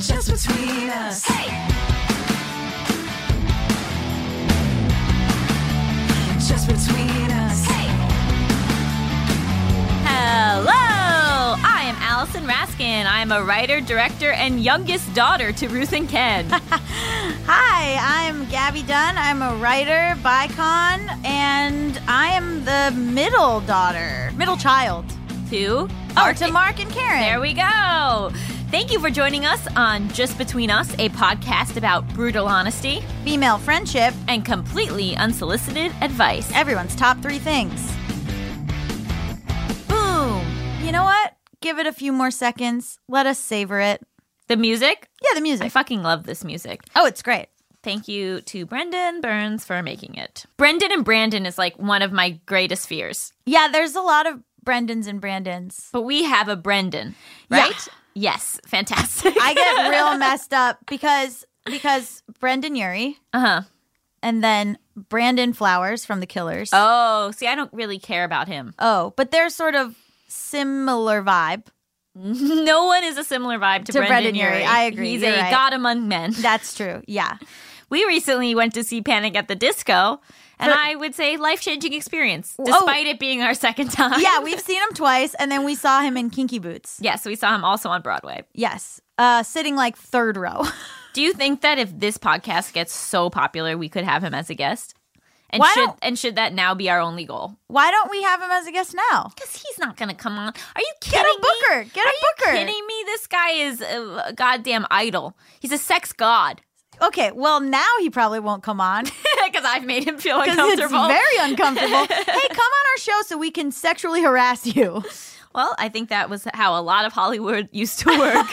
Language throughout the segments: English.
Just between us. Hey! Just between us. Hey! Hello! I am Allison Raskin. I am a writer, director, and youngest daughter to Ruth and Ken. Hi, I'm Gaby Dunn. I'm a writer, Bicon, and I am the middle daughter, middle child. to Oh, to Mark and Karen. There we go. Thank you for joining us on Just Between Us, a podcast about brutal honesty Female friendship, and completely unsolicited advice. everyone's top three things. Boom! You know what? Give it a few more seconds. Let us savor it. The music? Yeah, the music. I fucking love this music. Oh, it's great. Thank you to Brendan Burns for making it. Brendan and Brandon is like one of my greatest fears. Yeah, there's a lot of Brendans and Brandons. But we have a Brendan, Yeah. Yes, fantastic. I get real messed up because because Brendon Urie uh huh. and then Brandon Flowers from The Killers. Oh, see, I don't really care about him. Oh, but they're sort of similar vibe. No one is a similar vibe to, To Brendon, Brendon Urie. Urie. I agree. He's You're a right. god among men. That's true. Yeah. We recently went to see Panic at the Disco, and For- I would say life changing experience, Oh. despite it being our second time. Yeah, we've seen him twice, and then we saw him in Kinky Boots. yes, we saw him also on Broadway. Yes, uh, sitting like third row. Do you think that if this podcast gets so popular, we could have him as a guest? And Why should and should that now be our only goal? Why don't we have him as a guest now? Because he's not going to come on. Are you kidding Get a me? booker. Get a Are you booker. kidding me? This guy is a, a goddamn idol. He's a sex god. Okay, well now he probably won't come on Because I've made him feel because it's uncomfortable. very uncomfortable. hey, come on our show so we can sexually harass you. well, I think that was how a lot of Hollywood used to work.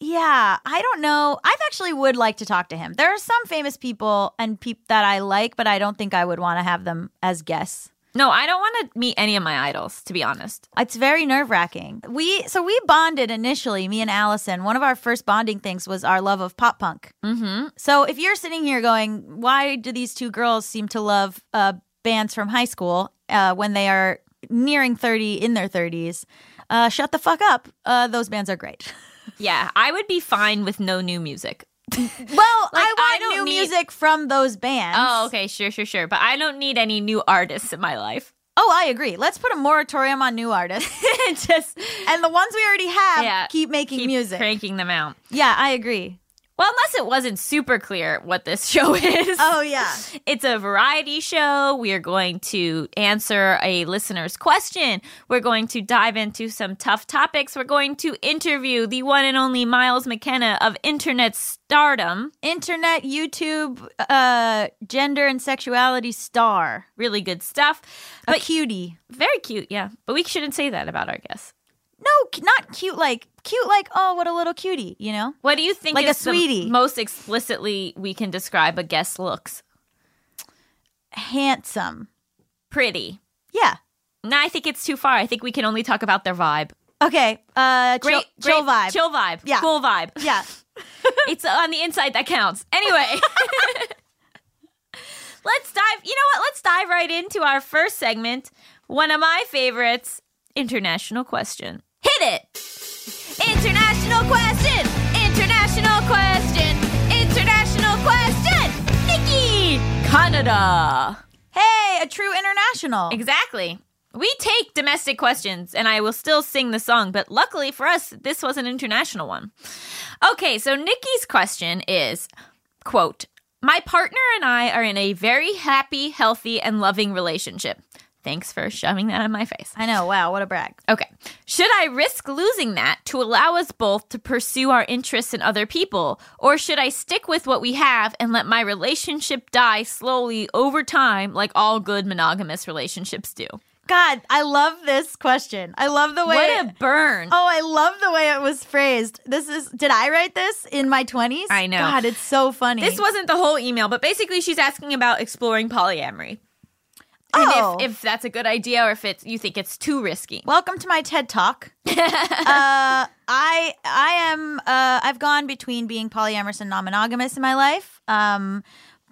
Yeah, I don't know. I actually would like to talk to him. There are some famous people and peop that I like, but I don't think I would want to have them as guests. No, I don't want to meet any of my idols, to be honest. It's very nerve wracking. We so we bonded initially, me and Allison. One of our first bonding things was our love of pop punk. Mm-hmm. So if you're sitting here going, why do these two girls seem to love uh, bands from high school uh, when they are nearing 30 in their 30s? Uh, shut the fuck up. Uh, those bands are great. Yeah, I would be fine with no new music. Well, Like, I I want don't new need- music from those bands. Oh, okay, sure, sure, sure. But I don't need any new artists in my life. Oh, I agree. Let's put a moratorium on new artists. Just and the ones we already have, Yeah, keep making keep music. cranking them out. Yeah, I agree. Well, unless it wasn't super clear what this show is. Oh, yeah. It's a variety show. We are going to answer a listener's question. We're going to dive into some tough topics. We're going to interview the one and only Miles McKenna of internet stardom. Internet, YouTube, uh, gender and sexuality star. Really good stuff. A But cutie. very cute, yeah. But we shouldn't say that about our guests. No, not cute like cute like oh what a little cutie, you know? What do you think Like a sweetie. most explicitly we can describe a guest looks? Handsome. Pretty. Yeah. No, I think it's too far. I think we can only talk about their vibe. Okay. Uh Great, chill, chill vibe. Chill vibe. Yeah. Cool vibe. Yeah. it's on the inside that counts. Anyway. let's dive, you know what? Let's dive right into our first segment. One of my favorites, international question. Hit it. International question. International question. International question. Nikki, Canada. Hey, a true international. Exactly. We take domestic questions, and I will still sing the song, but luckily for us, this was an international one. Okay, so Nikki's question is quote, My partner and I are in a very happy, healthy, and loving relationship. Thanks for shoving that in my face. I know. Wow, what a brag. Okay. Should I risk losing that to allow us both to pursue our interests in other people? Or should I stick with what we have and let my relationship die slowly over time, like all good monogamous relationships do? God, I love this question. I love the way What a burn. Oh, I love the way it was phrased. This is did I write this in my 20s? I know. God, it's so funny. This wasn't the whole email, but basically she's asking about exploring polyamory. And Oh. if, if that's a good idea or if it's you think it's too risky. Welcome to my TED Talk. uh, I I am uh, I've gone between being polyamorous and non-monogamous in my life. Um,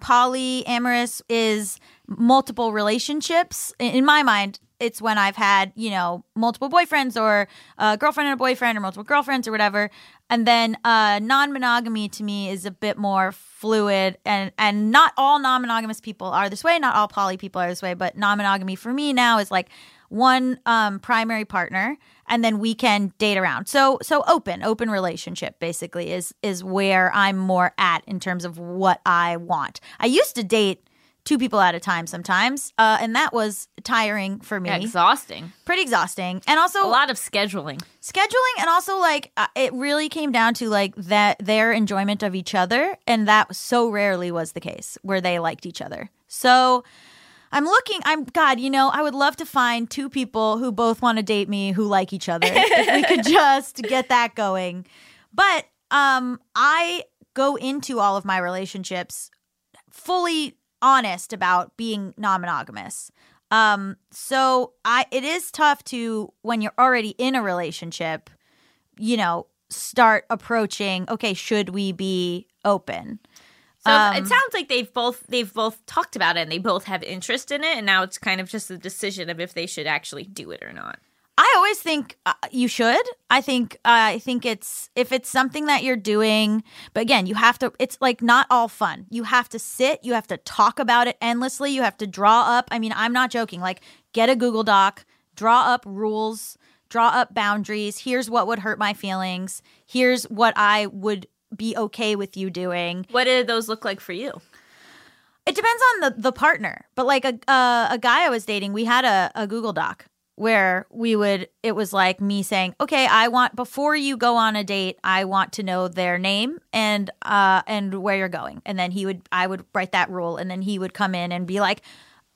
polyamorous is multiple relationships. In in my mind, it's when I've had you know multiple boyfriends or a girlfriend and a boyfriend or multiple girlfriends or whatever. And then uh, non-monogamy to me is a bit more fluid, and and not all non-monogamous people are this way. Not all poly people are this way, but non-monogamy for me now is like one um, primary partner, and then we can date around. So so open, open relationship basically is is where I'm more at in terms of what I want. I used to date two people at a time sometimes, uh, and that was tiring for me. Exhausting. Pretty exhausting, and also A lot of scheduling. scheduling and also like uh, it really came down to like that their enjoyment of each other and that so rarely was the case where they liked each other so i'm looking i'm god you know i would love to find two people who both want to date me who like each other if we could just get that going but um i go into all of my relationships fully honest about being non-monogamous. Um so i it is tough to when you're already in a relationship you know start approaching okay should we be open? So Um, it sounds like they've both they've both talked about it and they both have interest in it, and now it's kind of just a decision of if they should actually do it or not. I always think uh, you should. I think uh, I think it's if it's something that you're doing, but again, you have to. It's like not all fun. You have to sit. You have to talk about it endlessly. You have to draw up. I mean, I'm not joking. Like, get a Google Doc, draw up rules, draw up boundaries. Here's what would hurt my feelings. Here's what I would be okay with you doing. What did those look like for you? It depends on the the partner, but like a uh, a guy I was dating, we had a, a Google Doc where we would. It was like me saying, "Okay, I want before you go on a date, I want to know their name and uh and where you're going." And then he would, I would write that rule, and then he would come in and be like.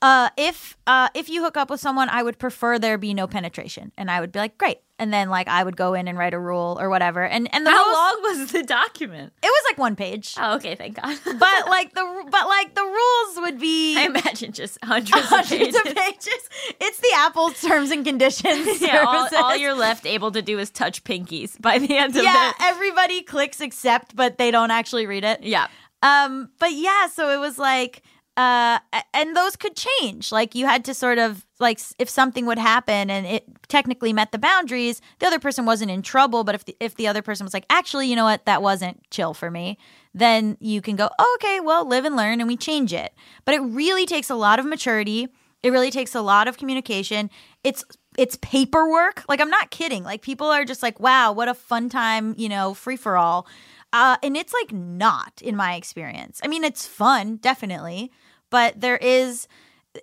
Uh, if uh, if you hook up with someone, I would prefer there be no penetration, and I would be like, great. And then like I would go in and write a rule or whatever, and and the How long was the document? It was like one page, Oh, okay, thank God. but like the but like the rules would be I imagine just hundreds, of pages. of pages. It's the Apple terms and conditions. Yeah, all, all you're left able to do is touch pinkies by the end of yeah. it. Everybody clicks accept, but they don't actually read it. Yeah. Um, but yeah, so it was like, uh, and those could change. Like you had to sort of like if something would happen and it technically met the boundaries, the other person wasn't in trouble. But if the, if the other person was like, actually, you know what, that wasn't chill for me, then you can go, oh, okay, well, live and learn, and we change it. But it really takes a lot of maturity. It really takes a lot of communication. It's it's paperwork. Like I'm not kidding. Like people are just like, wow, what a fun time, you know, free for all. Uh, and it's like not in my experience. I mean, it's fun, definitely, but there is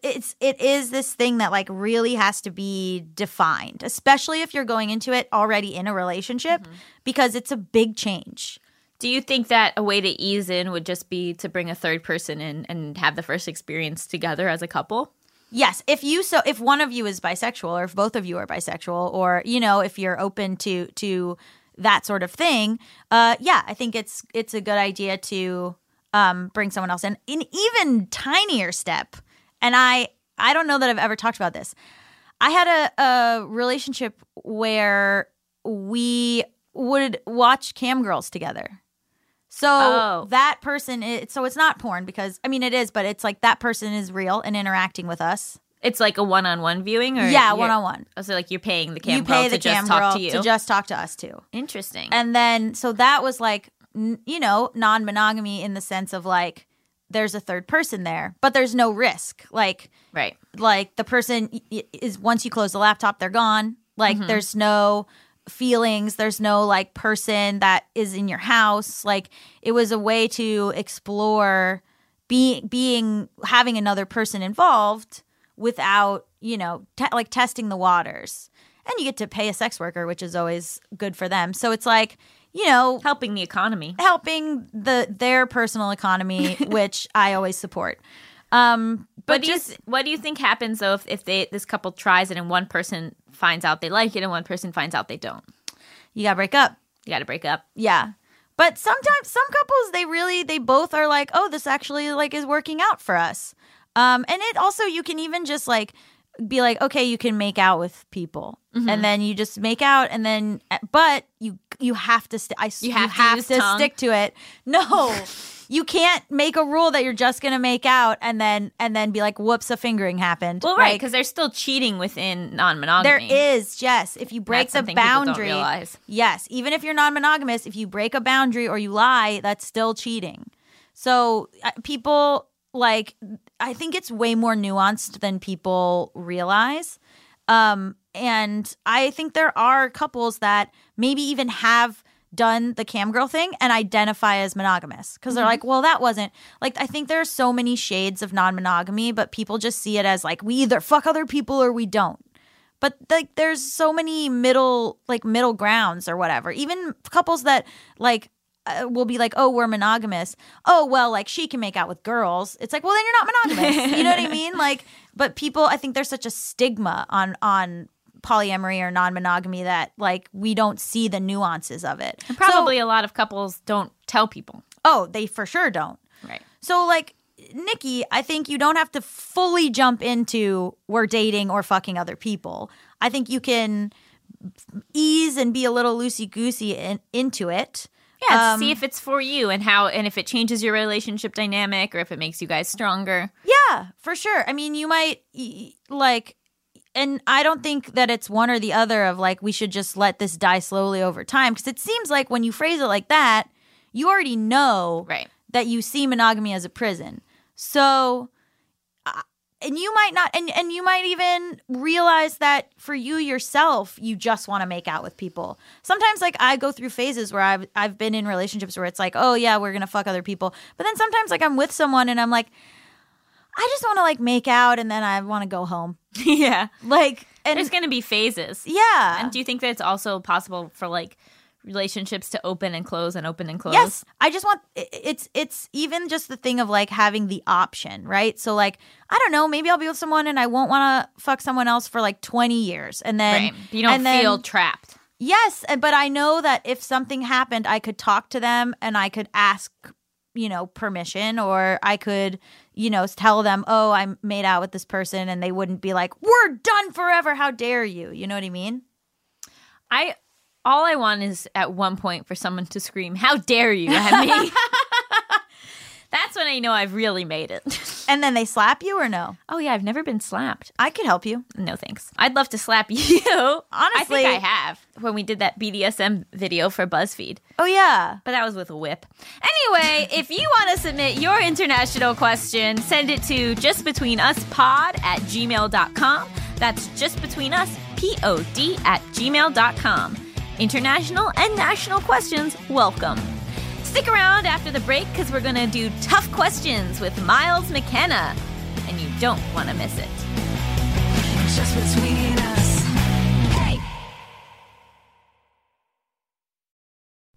it's it is this thing that like really has to be defined, especially if you're going into it already in a relationship because it's a big change. Do you think that a way to ease in would just be to bring a third person in and have the first experience together as a couple? Yes, if you so if one of you is bisexual or if both of you are bisexual or you know if you're open to to that sort of thing, uh yeah, I think it's it's a good idea to um bring someone else in. An even tinier step. And I I don't know that I've ever talked about this. I had a a relationship where we would watch cam girls together. So Oh. that person is so it's not porn because I mean it is, but it's like that person is real and interacting with us. It's like a one-on-one viewing, or Yeah, one on one. Oh, so like you're paying the cam You girl the to just talk to you. to just talk to us too. Interesting. And then so that was like you know non monogamy in the sense of like there's a third person there, but there's no risk. Like right. like the person is once you close the laptop, they're gone. Like Mm-hmm. there's no feelings. There's no like person that is in your house. Like it was a way to explore being being having another person involved without you know te- like testing the waters. And you get to pay a sex worker, which is always good for them. So it's like you know Helping the economy. helping the their personal economy, which I always support. Um, but What do you just th- what do you think happens though if, if they this couple tries it and one person finds out they like it and one person finds out they don't? you gotta break up. You got to break up. Yeah. But sometimes some couples they really they both are like, "Oh, this actually like is working out for us." Um and it also you can even just like be like, "Okay, you can make out with people." Mm-hmm. And then you just make out and then but you you have to st- I You have to use to tongue? stick to it. No. you can't make a rule that you're just gonna make out and then and then be like, whoops, a fingering happened. Well, right, Like, because there's still cheating within non-monogamy. There is, yes. If you break That's the boundary, realize. yes, even if you're non-monogamous, if you break a boundary or you lie, that's still cheating. So uh, people like, I think it's way more nuanced than people realize. Um, and I think there are couples that maybe even have done the cam girl thing and identify as monogamous because they're like, well, that wasn't like, I think there are so many shades of non monogamy, but people just see it as like, we either fuck other people or we don't. But like, there's so many middle, like, middle grounds or whatever. Even couples that like, uh, will be like, oh, we're monogamous. Oh, well, like she can make out with girls. It's like, well, then you're not monogamous. you know what I mean? Like, but people, I think there's such a stigma on on polyamory or non-monogamy that like we don't see the nuances of it. And probably So- a lot of couples don't tell people. oh, they for sure don't. Right. So like Nikki, I think you don't have to fully jump into we're dating or fucking other people. I think you can ease and be a little loosey goosey in, into it. Yeah, Um, see if it's for you and how and if it changes your relationship dynamic or if it makes you guys stronger. Yeah, for sure. I mean, you might like, and I don't think that it's one or the other of like, we should just let this die slowly over time. Because it seems like when you phrase it like that, you already know Right. that you see monogamy as a prison. So, and you might not, and, and you might even realize that for you yourself, you just want to make out with people. Sometimes, like, I go through phases where I've, I've been in relationships where it's like, oh, yeah, we're going to fuck other people. But then sometimes, like, I'm with someone and I'm like, I just want to like make out and then I want to go home. yeah. Like, and There's going to be phases. yeah. And do you think that it's also possible for like relationships to open and close and open and close? Yes, I just want it's it's even just the thing of like having the option, right? So like I don't know, maybe I'll be with someone and I won't want to fuck someone else for like 20 years and then Right. You don't and then- feel trapped. Yes, but I know that if something happened, I could talk to them and I could ask, you know, permission or I could, you know, tell them, "Oh, I made out with this person," and they wouldn't be like, "We're done forever. How dare you?" You know what I mean? I all I want is at one point for someone to scream, "How dare you at me!" That's when I know I've really made it. And then they slap you or no? oh yeah, I've never been slapped. I could help you. No thanks. I'd love to slap you. Honestly. I think I have when we did that BDSM video for BuzzFeed. Oh yeah. But that was with a whip. Anyway, if you want to submit your international question, send it to justbetweenuspod at gmail.com. That's justbetweenus, P-O-D, at gmail.com. International and national questions, welcome. Stick around after the break because we're going to do tough questions with Miles McKenna. And you don't want to miss it. Just between us. Hey.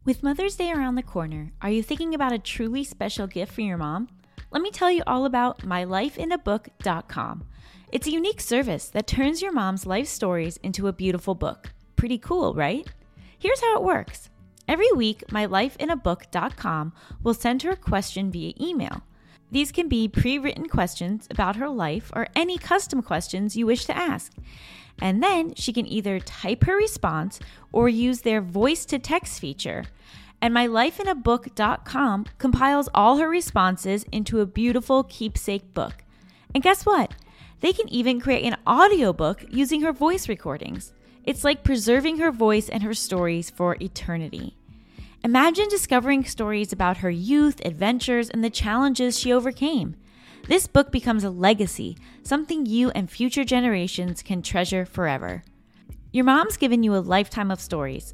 With Mother's Day around the corner, are you thinking about a truly special gift for your mom? Let me tell you all about mylifeinabook.com. It's a unique service that turns your mom's life stories into a beautiful book. Pretty cool, right? Here's how it works. Every week, mylifeinabook.com will send her a question via email. These can be pre written questions about her life or any custom questions you wish to ask. And then she can either type her response or use their voice to text feature. And mylifeinabook.com compiles all her responses into a beautiful keepsake book. And guess what? They can even create an audiobook using her voice recordings. It's like preserving her voice and her stories for eternity. Imagine discovering stories about her youth, adventures, and the challenges she overcame. This book becomes a legacy, something you and future generations can treasure forever. Your mom's given you a lifetime of stories.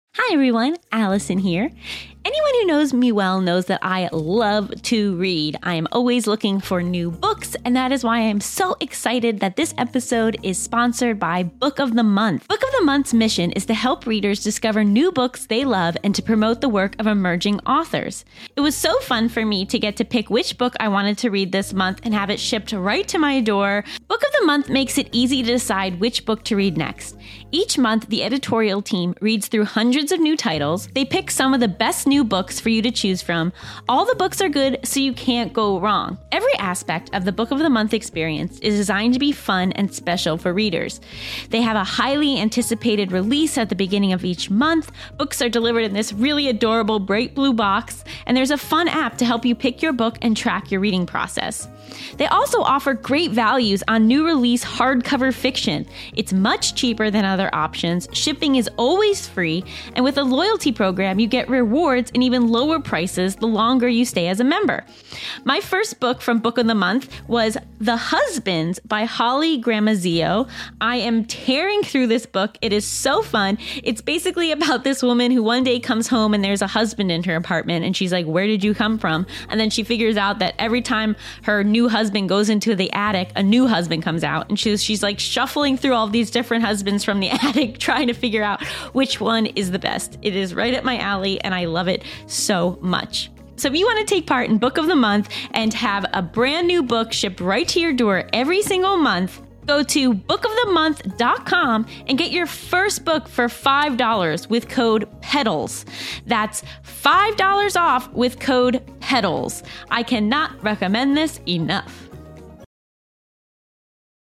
Hi everyone, Allison here. Anyone who knows me well knows that I love to read. I am always looking for new books, and that is why I am so excited that this episode is sponsored by Book of the Month. Book of the Month's mission is to help readers discover new books they love and to promote the work of emerging authors. It was so fun for me to get to pick which book I wanted to read this month and have it shipped right to my door. Book of the Month makes it easy to decide which book to read next. Each month, the editorial team reads through hundreds of new titles. They pick some of the best new books for you to choose from. All the books are good, so you can't go wrong. Every aspect of the Book of the Month experience is designed to be fun and special for readers. They have a highly anticipated release at the beginning of each month. Books are delivered in this really adorable bright blue box, and there's a fun app to help you pick your book and track your reading process. They also offer great values on new release hardcover fiction. It's much cheaper than other options, shipping is always free, and with a loyalty program, you get rewards and even lower prices the longer you stay as a member. My first book from Book of the Month was The Husbands by Holly Gramazio. I am tearing through this book. It is so fun. It's basically about this woman who one day comes home and there's a husband in her apartment, and she's like, Where did you come from? And then she figures out that every time her new husband goes into the attic, a new husband comes out, and she's she's like shuffling through all these different husbands from the attic, trying to figure out which one is the best. It is right up my alley, and I love it so much. So if you want to take part in Book of the Month and have a brand new book shipped right to your door every single month, go to bookofthemonth.com and get your first book for $5 with code PEDALS. That's $5 off with code PEDALS. I cannot recommend this enough.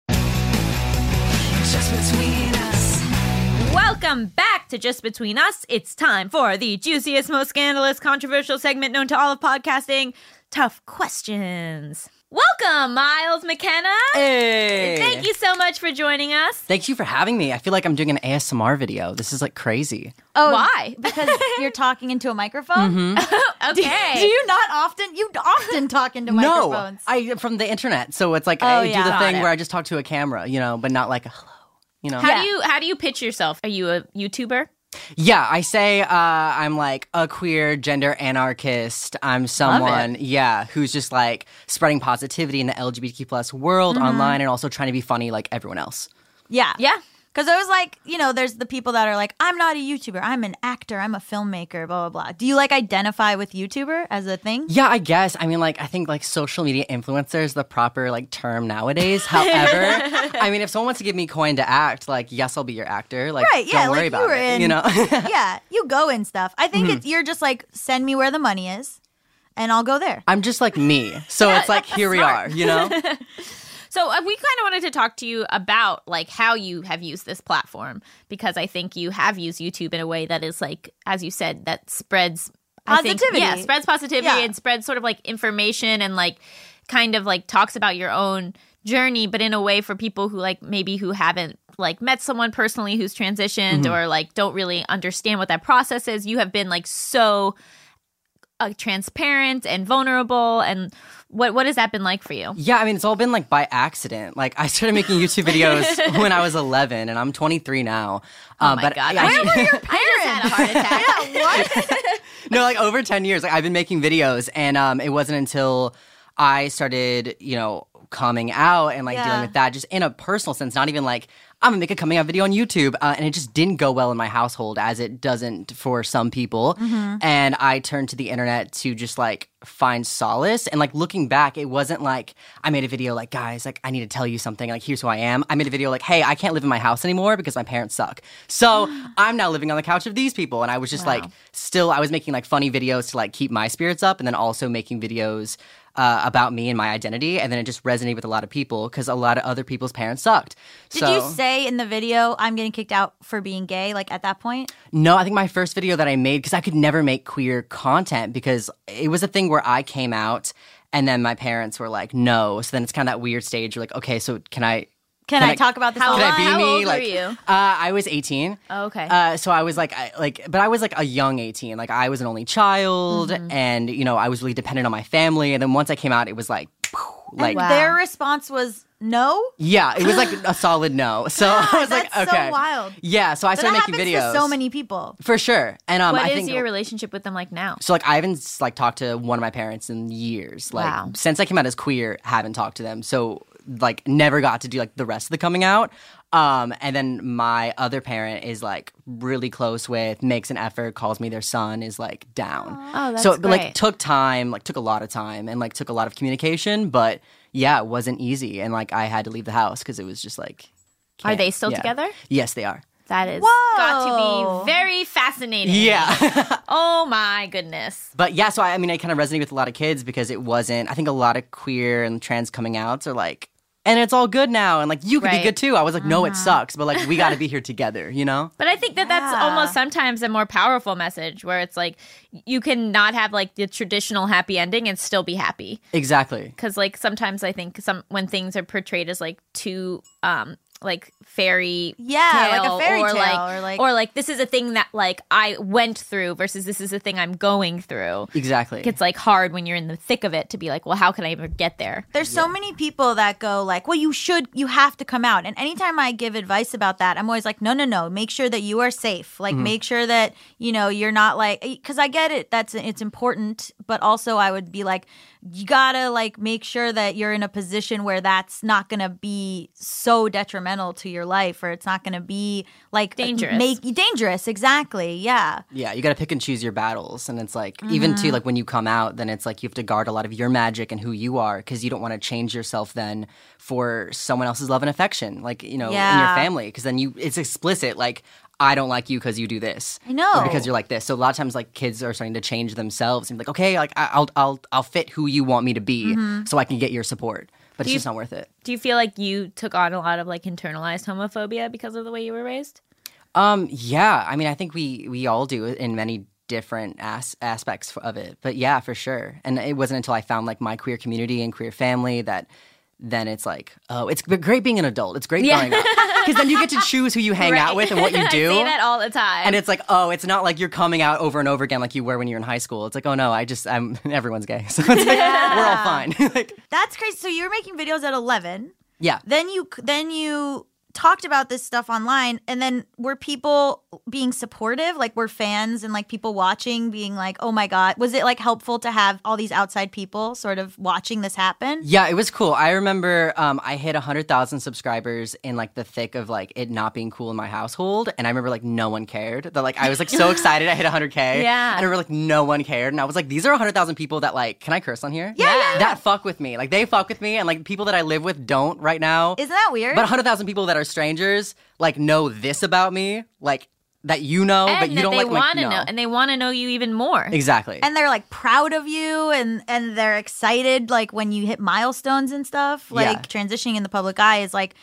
Just between us. Welcome back to Just Between Us. It's time for the juiciest, most scandalous, controversial segment known to all of podcasting Tough Questions. Welcome, Miles McKenna. Hey! Thank you so much for joining us. Thank you for having me. I feel like I'm doing an ASMR video. This is like crazy. Oh, Why? Because you're talking into a microphone. Mm-hmm. Okay. Do you not often? You often talk into microphones. No, I from the internet. So it's like Oh, I yeah. do the Got thing it. where I just talk to a camera, you know, but not like a hello. You know. how Yeah. do you how do you pitch yourself? Are you a YouTuber? Yeah, I say uh, I'm like a queer gender anarchist. I'm someone, yeah, who's just like spreading positivity in the LGBTQ plus world Mm-hmm. online and also trying to be funny like everyone else. Yeah. Yeah. Because I was like, you know, there's the people that are like, I'm not a YouTuber. I'm an actor. I'm a filmmaker, blah, blah, blah. Do you like identify with YouTuber as a thing? Yeah, I guess. I mean, like, I think like social media influencer is the proper like term nowadays. However, I mean, if someone wants to give me coin to act, like, yes, I'll be your actor. Like, Right, yeah, don't worry like, you about were it. in- You know? yeah. You go and stuff. I think mm-hmm. it's, you're just like, send me where the money is and I'll go there. I'm just like me, so it's like here we are. You know? So uh, we kind of wanted to talk to you about like how you have used this platform because I think you have used YouTube in a way that is like, as you said, that spreads I think- Positivity. yeah, spreads positivity Yeah. and spreads sort of like information and like kind of like talks about your own journey, but in a way for people who like maybe who haven't like met someone personally who's transitioned or like don't really understand what that process is. You have been like so uh, transparent and vulnerable and what what has that been like for you? Yeah, I mean, it's all been like by accident. Like, I started making YouTube videos when I was 11, and I'm 23 now. Oh Uh, my but god! I- I, were your just had a heart attack. yeah, what? no, like over 10 years. Like I've been making videos and um it wasn't until I started, you know, coming out and like Yeah. dealing with that just in a personal sense, not even like I'm gonna make a coming out video on YouTube. Uh, and it just didn't go well in my household as it doesn't for some people. Mm-hmm. And I turned to the internet to just like find solace. And like looking back, it wasn't like I made a video like, guys, like I need to tell you something. Like, here's who I am. I made a video like, hey, I can't live in my house anymore because my parents suck. So I'm now living on the couch of these people. And I was just like, still, I was making like funny videos to like keep my spirits up and then also making videos uh, about me and my identity. And then it just resonated with a lot of people because a lot of other people's parents sucked. Did so, you say in the video, I'm getting kicked out for being gay, like at that point? No, I think my first video that I made because I could never make queer content because it was a thing where I came out and then my parents were like, no. So then it's kind of that weird stage. You're like, okay, so can I Can, Can I, I- talk about this How- Could I be How me? old like, were you? Uh, I was 18. Oh, okay. Uh, so I was like, I, like, but I was like a young 18. Like I was an only child, Mm-hmm. and you know, I was really dependent on my family. And then once I came out, it was like, like, And their response was no. yeah, it was like a solid no. So I was like, okay, so wild. yeah. So I But started that making videos to so many people. for sure. And um, What I is think your relationship with them like now? so like I haven't like talked to one of my parents in years. Like Wow. since I came out as queer, haven't talked to them. So like never got to do like the rest of the coming out. Um, and then my other parent is like really close with, makes an effort, calls me their son, is like down. Oh, that's so but, like great. took time, like took a lot of time, and like took a lot of communication. But yeah, it wasn't easy, and like I had to leave the house because it was just like. Are can't- they still yeah. together? Yes, they are. That is Whoa. got to be very fascinating. Yeah. Oh my goodness. But yeah, so I, I mean, I kind of resonate with a lot of kids because it wasn't. I think a lot of queer and trans coming outs are like, and it's all good now, and like you can Right. be good too. I was like, no, Uh-huh. it sucks, but like we got to be here together, you know? But I think that that's almost sometimes a more powerful message where it's like you can not have like the traditional happy ending and still be happy. Exactly. Cuz like sometimes I think some when things are portrayed as like too um like fairy Yeah, like a fairy or tale, like, or like- or like this is a thing that like I went through versus this is a thing I'm going through. Exactly. It's like hard when you're in the thick of it to be like, well, how can I ever get there? There's so many people that go like, "Well, you should, you have to come out." And anytime I give advice about that, I'm always like, "No, no, no. Make sure that you are safe. Like, mm-hmm. make sure that you know you're not like eh, because I get it. That's it's important, but also I would be like, you gotta like make sure that you're in a position where that's not gonna be so detrimental to your life, or it's not gonna be like Dangerous. Make dangerous, exactly. Yeah. yeah, you got to pick and choose your battles, and it's like even Mm-hmm. too like when you come out, then it's like you have to guard a lot of your magic and who you are because you don't want to change yourself then for someone else's love and affection, like you know in your family, because then you it's explicit like. I don't like you because you do this. I know. Or because you're like this. So a lot of times, like kids are starting to change themselves and be like, okay, like I- I'll I'll I'll fit who you want me to be, Mm-hmm. so I can get your support. But it's you- just not worth it. Do you feel like you took on a lot of like internalized homophobia because of the way you were raised? Um, yeah. I mean, I think we we all do in many different as- aspects of it. But yeah, for sure. And it wasn't until I found like my queer community and queer family that then it's like, oh, it's great being an adult. It's great Yeah. growing up because then you get to choose who you hang out with and what you do. I say that all the time. and it's like, oh, it's not like you're coming out over and over again like you were when you were in high school. It's like, oh no, I just, I'm, everyone's gay. So it's like, we're all fine. like, That's crazy. So you were making videos at 11. yeah. then you then you talked about this stuff online and then were people being supportive like were fans and like people watching being like oh my god was it like helpful to have all these outside people sort of watching this happen Yeah, it was cool. I remember um, I hit 100,000 subscribers in like the thick of like it not being cool in my household. And I remember like no one cared. That like I was like so excited I hit 100K. Yeah. And I remember like no one cared. And I was like, these are 100,000 people that like, can I curse on here? Yeah, yeah, yeah. That fuck with me. Like they fuck with me. And like people that I live with don't right now. isn't that weird but 100,000 people that are strangers like know this about me. Like that you know, and but you that don't they like, like want to know. know, and they want to know you even more. exactly. and they're like proud of you and and they're excited like when you hit milestones and stuff like Yeah. transitioning in the public eye is like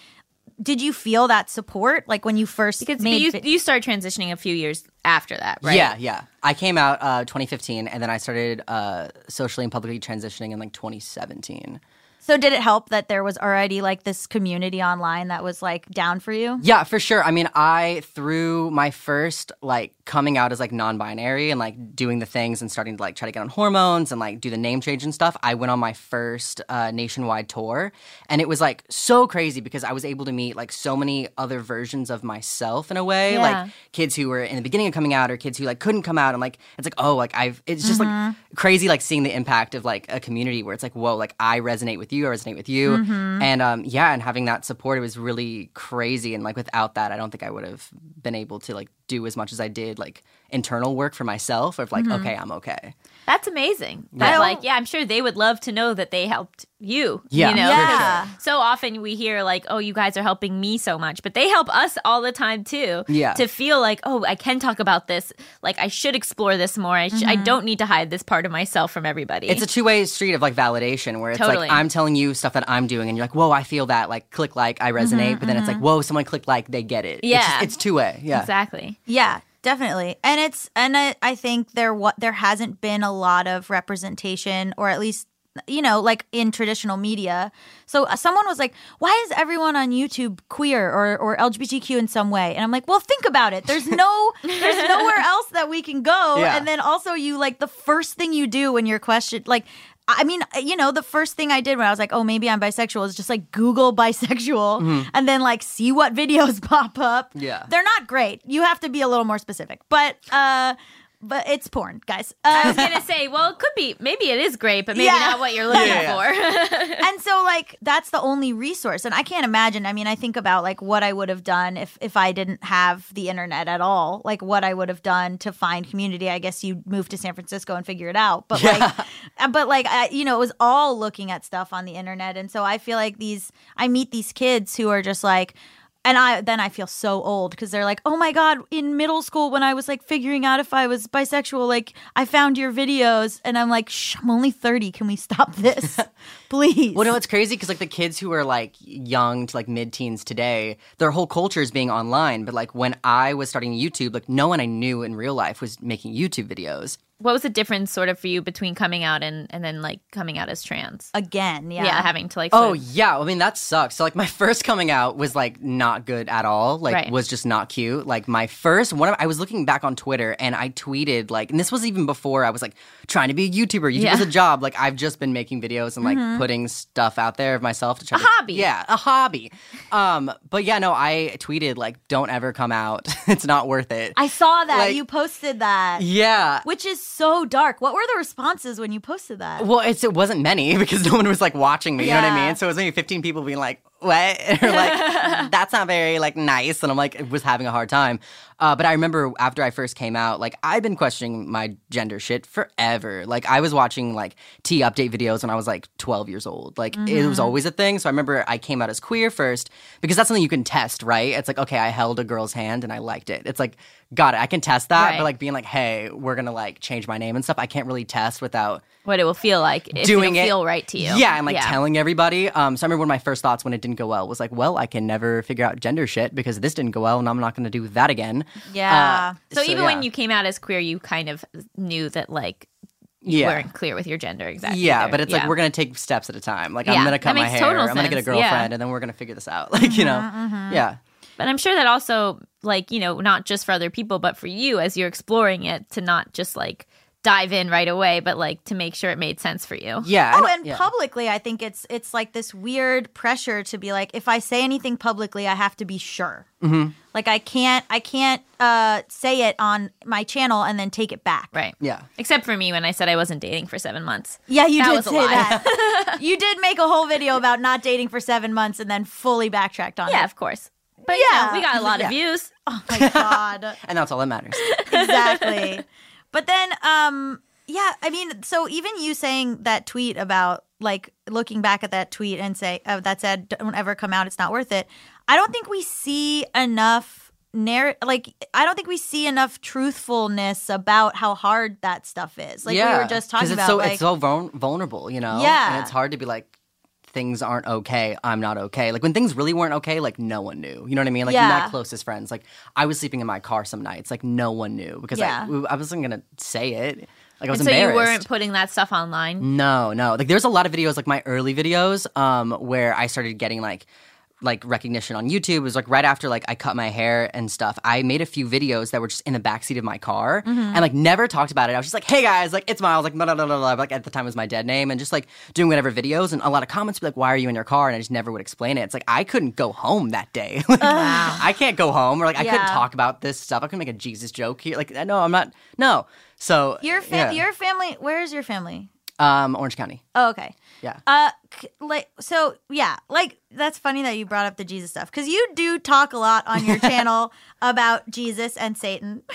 did you feel that support like when you first because made you vi- you started transitioning a few years after that, right? Yeah, yeah. I came out uh, 2015, and then I started uh, socially and publicly transitioning in like 2017. So did it help that there was already like this community online that was like down for you Yeah, for sure. I mean, I through my first like coming out as like non-binary and like doing the things and starting to like try to get on hormones and like do the name change and stuff. I went on my first uh, nationwide tour, and it was like so crazy because I was able to meet like so many other versions of myself in a way, Yeah. like kids who were in the beginning of coming out or kids who like couldn't come out, and like it's like oh, like I've it's just like crazy like seeing the impact of like a community where it's like whoa, like I resonate with you, I resonate with you, and um yeah, and having that support, it was really crazy, and like without that, I don't think I would have been able to like do as much as I did like internal work for myself of like mm-hmm. okay, I'm okay. That's amazing. But Yeah. like, yeah, I'm sure they would love to know that they helped you. Yeah, you know, Yeah. Because so often we hear like, "Oh, you guys are helping me so much," but they help us all the time too. Yeah. to feel like, "Oh, I can talk about this. Like, I should explore this more. I, sh- Mm-hmm. I don't need to hide this part of myself from everybody." It's a two way street of like validation where it's Totally. like I'm telling you stuff that I'm doing and you're like, whoa, I feel that. Like click like, I mm-hmm, resonate. but then it's like, mm-hmm. whoa, someone click like, they get it. Yeah. just- it's two way. Yeah. exactly. Yeah, definitely. And it's and I, I think there what there hasn't been a lot of representation or at least you know, like in traditional media. So uh, someone was like, "Why is everyone on YouTube queer or or LGBTQ in some way?" And I'm like, "Well, think about it. There's no there's nowhere else that we can go." Yeah. And then also you like the first thing you do when you're questioned like I mean, you know, the first thing I did when I was like, oh, maybe I'm bisexual is just like Google bisexual and then like see what videos pop up. Yeah. They're not great. You have to be a little more specific. But uh but it's porn, guys. I Uh, was gonna say, well, it could be. Maybe it is great, but maybe Yeah. not what you're looking Yeah, for. and so like that's the only resource and i can't imagine i mean i think about like what i would have done if if i didn't have the internet at all like what i would have done to find community i guess you move to san francisco and figure it out but like uh, but like I, you know it was all looking at stuff on the internet and so i feel like these i meet these kids who are just like and I then I feel so old because they're like, oh my god, in middle school when I was like figuring out if I was bisexual, like I found your videos, and I'm like, Shh, I'm only thirty. Can we stop this, please? Well, no, it's crazy because like the kids who are like young to like mid-teens today, their whole culture is being online. But like when I was starting YouTube, like no one I knew in real life was making YouTube videos. What was the difference, sort of, for you between coming out and and then like coming out as trans? again, yeah. yeah. having to like. Oh of- yeah, I mean that sucks. So like my first coming out was like not good at all. Like Right. was just not cute. Like my first one of I was looking back on Twitter and I tweeted like and this was even before I was like trying to be a YouTuber. YouTube was Yeah. a job. Like I've just been making videos and like putting stuff out there of myself to try to A to, hobby. Yeah, a hobby. Um but yeah, no, I tweeted like don't ever come out. it's not worth it. I saw that Like- you posted that, yeah. which is so dark. What were the responses when you posted that? Well, it's, it wasn't many because no one was like watching me. You know what I mean? So it was maybe 15 people being like, "What?" or like, "That's not very like nice," and I'm like, it was having a hard time. Uh, but I remember after I first came out, like I've been questioning my gender shit forever. Like I was watching like T update videos when I was like 12 years old. Like it was always a thing. So I remember I came out as queer first because that's something you can test, right? It's like okay, I held a girl's hand and I liked it. It's like got it. I can test that, Right. but like being like, hey, we're gonna like change my name and stuff. I can't really test without what it will feel like if doing it feel right to you. Yeah, and like telling everybody. Um, so I remember one of my first thoughts when it didn't go well was like, well, I can never figure out gender shit because this didn't go well, and I'm not going to do that again. Yeah. Uh, So, even yeah. when you came out as queer, you kind of knew that like you yeah. weren't clear with your gender exactly. Yeah, either. but it's like we're gonna take steps at a time. Like Yeah, I'm gonna cut my hair, I'm gonna get a yeah. girlfriend, and then we're gonna figure this out. Like you know, Mm-hmm, yeah, But I'm sure that also, like, you know, not just for other people, but for you as you're exploring it, to not just like dive in right away, but like to make sure it made sense for you. yeah. Oh, and yeah. publicly, I think it's it's like this weird pressure to be like, if I say anything publicly, I have to be sure. Mm-hmm. Like I can't I can't uh, say it on my channel and then take it back. Right. yeah. Except for me when I said I wasn't dating for seven months. Yeah, you That did was a say lie. that. you did make a whole video about not dating for seven months and then fully backtracked on Yeah, it. of course. But yeah, Yeah. we got a lot Yeah. of views. Oh my god. and that's all that matters. exactly. But then, um, yeah, I mean, so even you saying that tweet about like looking back at that tweet and say uh, that said, "Don't ever come out; it's not worth it." I don't think we see enough narr like I don't think we see enough truthfulness about how hard that stuff is. Like yeah, we were just talking it's about, so like it's so vul- vulnerable, you know. Yeah. and it's hard to be like. Things aren't okay. I'm not okay. Like when things really weren't okay, like no one knew. You know what I mean? Like Yeah. my closest friends. Like I was sleeping in my car some nights. Like no one knew because Yeah. I, I wasn't gonna say it. Like I was And so you embarrassed. weren't putting that stuff online. No, no. Like there's a lot of videos, like my early videos, um, where I started getting like like recognition on YouTube. It was like right after like I cut my hair and stuff. I made a few videos that were just in the backseat of my car mm-hmm. and like never talked about it. I was just like, hey guys, like it's Miles, like blah blah blah blah. blah. Like at the time was my dead name and just like doing whatever videos and a lot of comments would be like, why are you in your car? And I just never would explain it. It's like I couldn't go home that day. like, I can't go home or like I couldn't talk about this stuff. I couldn't make a Jesus joke here. Like no, I'm not. No. So your fa- yeah. your family. Where is your family? Um Orange County. Oh, okay. Yeah. Uh, c- like so, yeah. Like that's funny that you brought up the Jesus stuff because you do talk a lot on your channel about Jesus and Satan.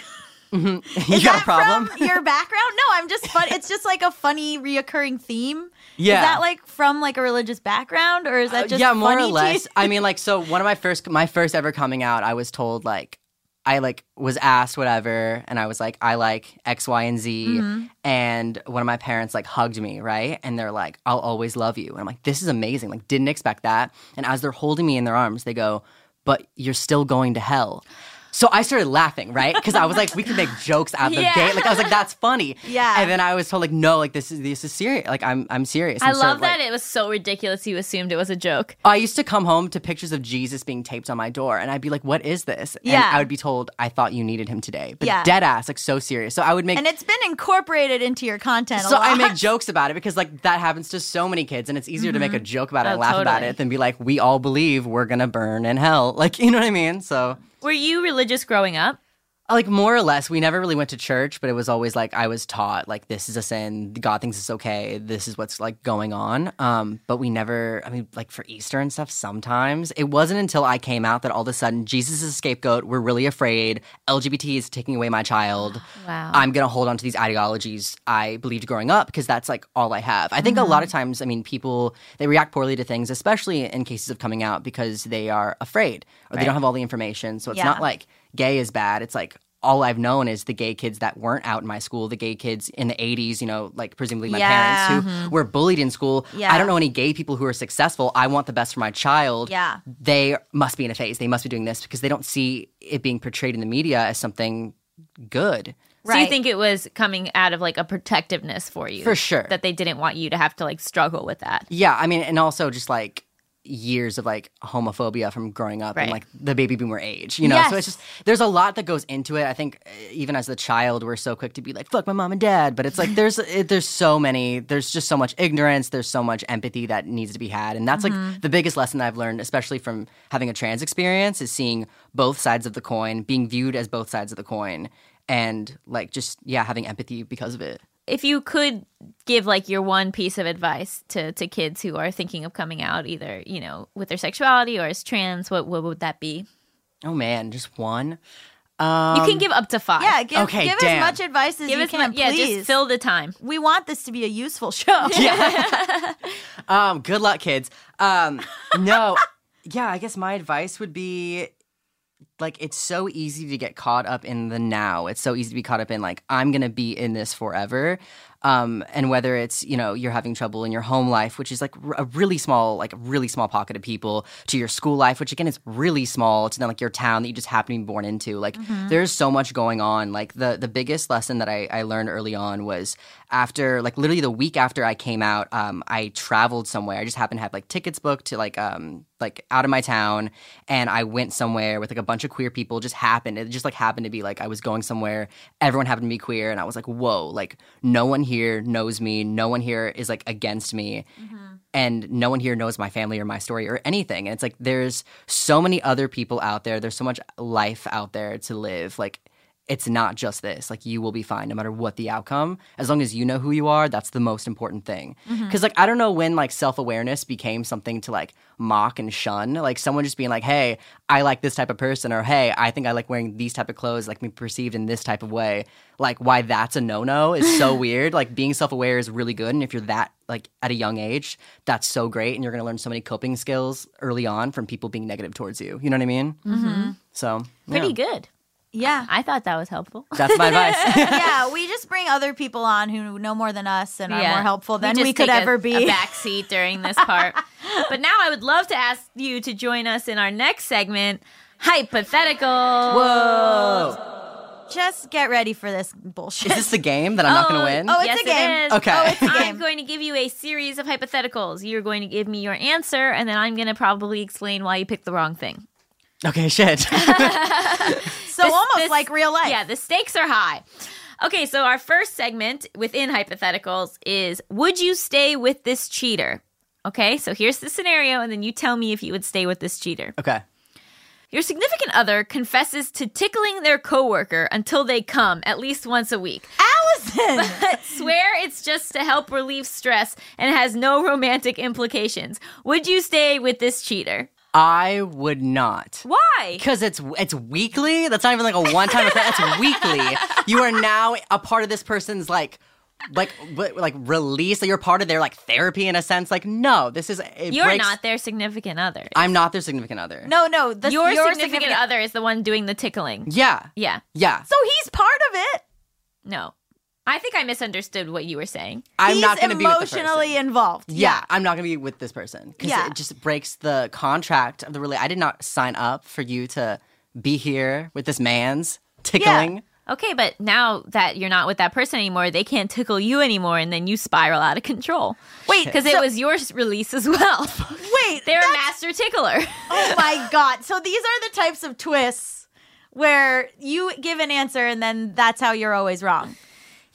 you Is got that a problem? from your background? No, I'm just fun. It's just like a funny reoccurring theme. Yeah. Is that like from like a religious background, or is that Uh, just yeah, more funny or less. I mean, like, so one of my first, my first ever coming out, I was told like, I like was asked whatever, and I was like, I like X, Y, and Z, Mm-hmm. and one of my parents like hugged me, right, and they're like, I'll always love you, and I'm like, this is amazing, like, didn't expect that, and as they're holding me in their arms, they go, but you're still going to hell. So I started laughing, right? Because I was like, we can make jokes out the Yeah. gate. Like I was like, that's funny. Yeah. And then I was told like, no, like this is this is serious. Like I'm I'm serious. I And so, love that like, it was so ridiculous you assumed it was a joke. I used to come home to pictures of Jesus being taped on my door, and I'd be like, "What is this?" And Yeah. I would be told, "I thought you needed him today," but Yeah. dead ass, like so serious. So I would make And it's been incorporated into your content. a so I make jokes about it because like that happens to so many kids, and it's easier to make a mm-hmm. joke about it Oh, and laugh about it than be like, "We all believe we're gonna burn in hell." Like you know what I mean? So Were you religious growing up? Like more or less, we never really went to church, but it was always like I was taught like this is a sin. God thinks it's okay. This is what's like going on. Um, but we never. I mean, like for Easter and stuff. Sometimes it wasn't until I came out that all of a sudden Jesus is a scapegoat. We're really afraid. LGBT is taking away my child. Wow. I'm gonna hold on to these ideologies I believed growing up because that's like all I have. I think a lot of times, I mean, people they react poorly to things, especially in cases of coming out because they are afraid or they don't have all the information. So it's Yeah. not like gay is bad. It's like all I've known is the gay kids that weren't out in my school, the gay kids in the 80s, you know, like presumably my Yeah. parents who mm-hmm. were bullied in school. Yeah. I don't know any gay people who are successful. I want the best for my child. Yeah. They must be in a phase. They must be doing this because they don't see it being portrayed in the media as something good. Right. So you think it was coming out of like a protectiveness for you? For sure. That they didn't want you to have to like struggle with that. Yeah, I mean, and also just like years of like homophobia from growing up Right. and like the baby boomer age, you know. So it's just there's a lot that goes into it. I think uh, even as a child, we're so quick to be like "fuck my mom and dad," but it's like there's it, there's so many, there's just so much ignorance, there's so much empathy that needs to be had, and that's like the biggest lesson I've learned, especially from having a trans experience, is seeing both sides of the coin, being viewed as both sides of the coin, and like just yeah, having empathy because of it. If you could give like your one piece of advice to to kids who are thinking of coming out either, you know, with their sexuality or as trans, what what would that be? Oh man, just one. you Um, can give up to 5. Yeah, give, Okay, give damn. as much advice as Give you us can, mu- yeah, please. just fill the time. we want this to be a useful show. Yeah. Um, good luck, kids. Um, no, yeah, I guess my advice would be like it's so easy to get caught up in the now. It's so easy to be caught up in like I'm gonna be in this forever. Um, and whether it's you know you're having trouble in your home life, which is like a really small, like a really small pocket of people, to your school life, which again is really small, to then like your town that you just happen to be born into. Like there's so much going on. Like the the biggest lesson that I, I learned early on was after like literally the week after I came out, um, I traveled somewhere. I just happened to have like tickets booked to like um like out of my town, and I went somewhere with like a bunch of queer people. Just happened. It just like happened to be like I was going somewhere. Everyone happened to be queer, and I was like, whoa, like no one here knows me. No one here is like against me mm-hmm. and no one here knows my family or my story or anything. And it's like there's so many other people out there. There's so much life out there to live. Like it's not just this. Like you will be fine no matter what the outcome. As long as you know who you are, that's the most important thing. Cuz like I don't know when like self-awareness became something to like mock and shun. Like someone just being like, "Hey, I like this type of person," or "Hey, I think I like wearing these type of clothes, like me perceived in this type of way." Like why that's a no-no is so weird. Like being self-aware is really good, and if you're that like at a young age, that's so great, and you're gonna learn so many coping skills early on from people being negative towards you. You know what I mean? Mm-hmm. So Pretty good. Yeah. I thought that was helpful. That's my advice. yeah, we just bring other people on who know more than us and are Yeah. more helpful than just we, could take a- ever be. A back seat during this part. but now I would love to ask you to join us in our next segment, hypothetical. Whoa! Just get ready for this bullshit. Is this the game that I'm not gonna oh, win? oh, it's yes, a game. It is. Okay. Oh, it's a I'm game. going to give you a series of hypotheticals. You're going to give me your answer, and then I'm going to probably explain why you picked the wrong thing. okay, shit. so This- almost this- like real life. Yeah, the stakes are high. Okay, so our first segment within hypotheticals is Would you stay with this cheater? Okay, so here's the scenario, and then you tell me if you would stay with this cheater. okay. Your significant other confesses to tickling their coworker until they come at least once a week. Allison. But swear it's just to help relieve stress and has no romantic implications. Would you stay with this cheater? I would not. Why? Because it's it's weekly. That's not even like a one time event. That's weekly. You are now a part of this person's like like like release. That You're part of their like therapy in a sense. Like no, this is it You're breaks- not their significant other. I'm not their significant other. no, no. The, your, significant, other is the one doing the tickling. Yeah. Yeah. Yeah. So he's part of it. No. I think I misunderstood what you were saying. I'm he's not going to be emotionally involved. Yeah, I'm not going to be with this person because Yeah. it just breaks the contract of the relate. I did not sign up for you to be here with this man's tickling. Okay, but now that you're not with that person anymore, they can't tickle you anymore, and then you spiral out of control. Wait, because so- it was your release as well. Wait, They're a master tickler. Oh my god! So these are the types of twists where you give an answer and then that's how you're always wrong.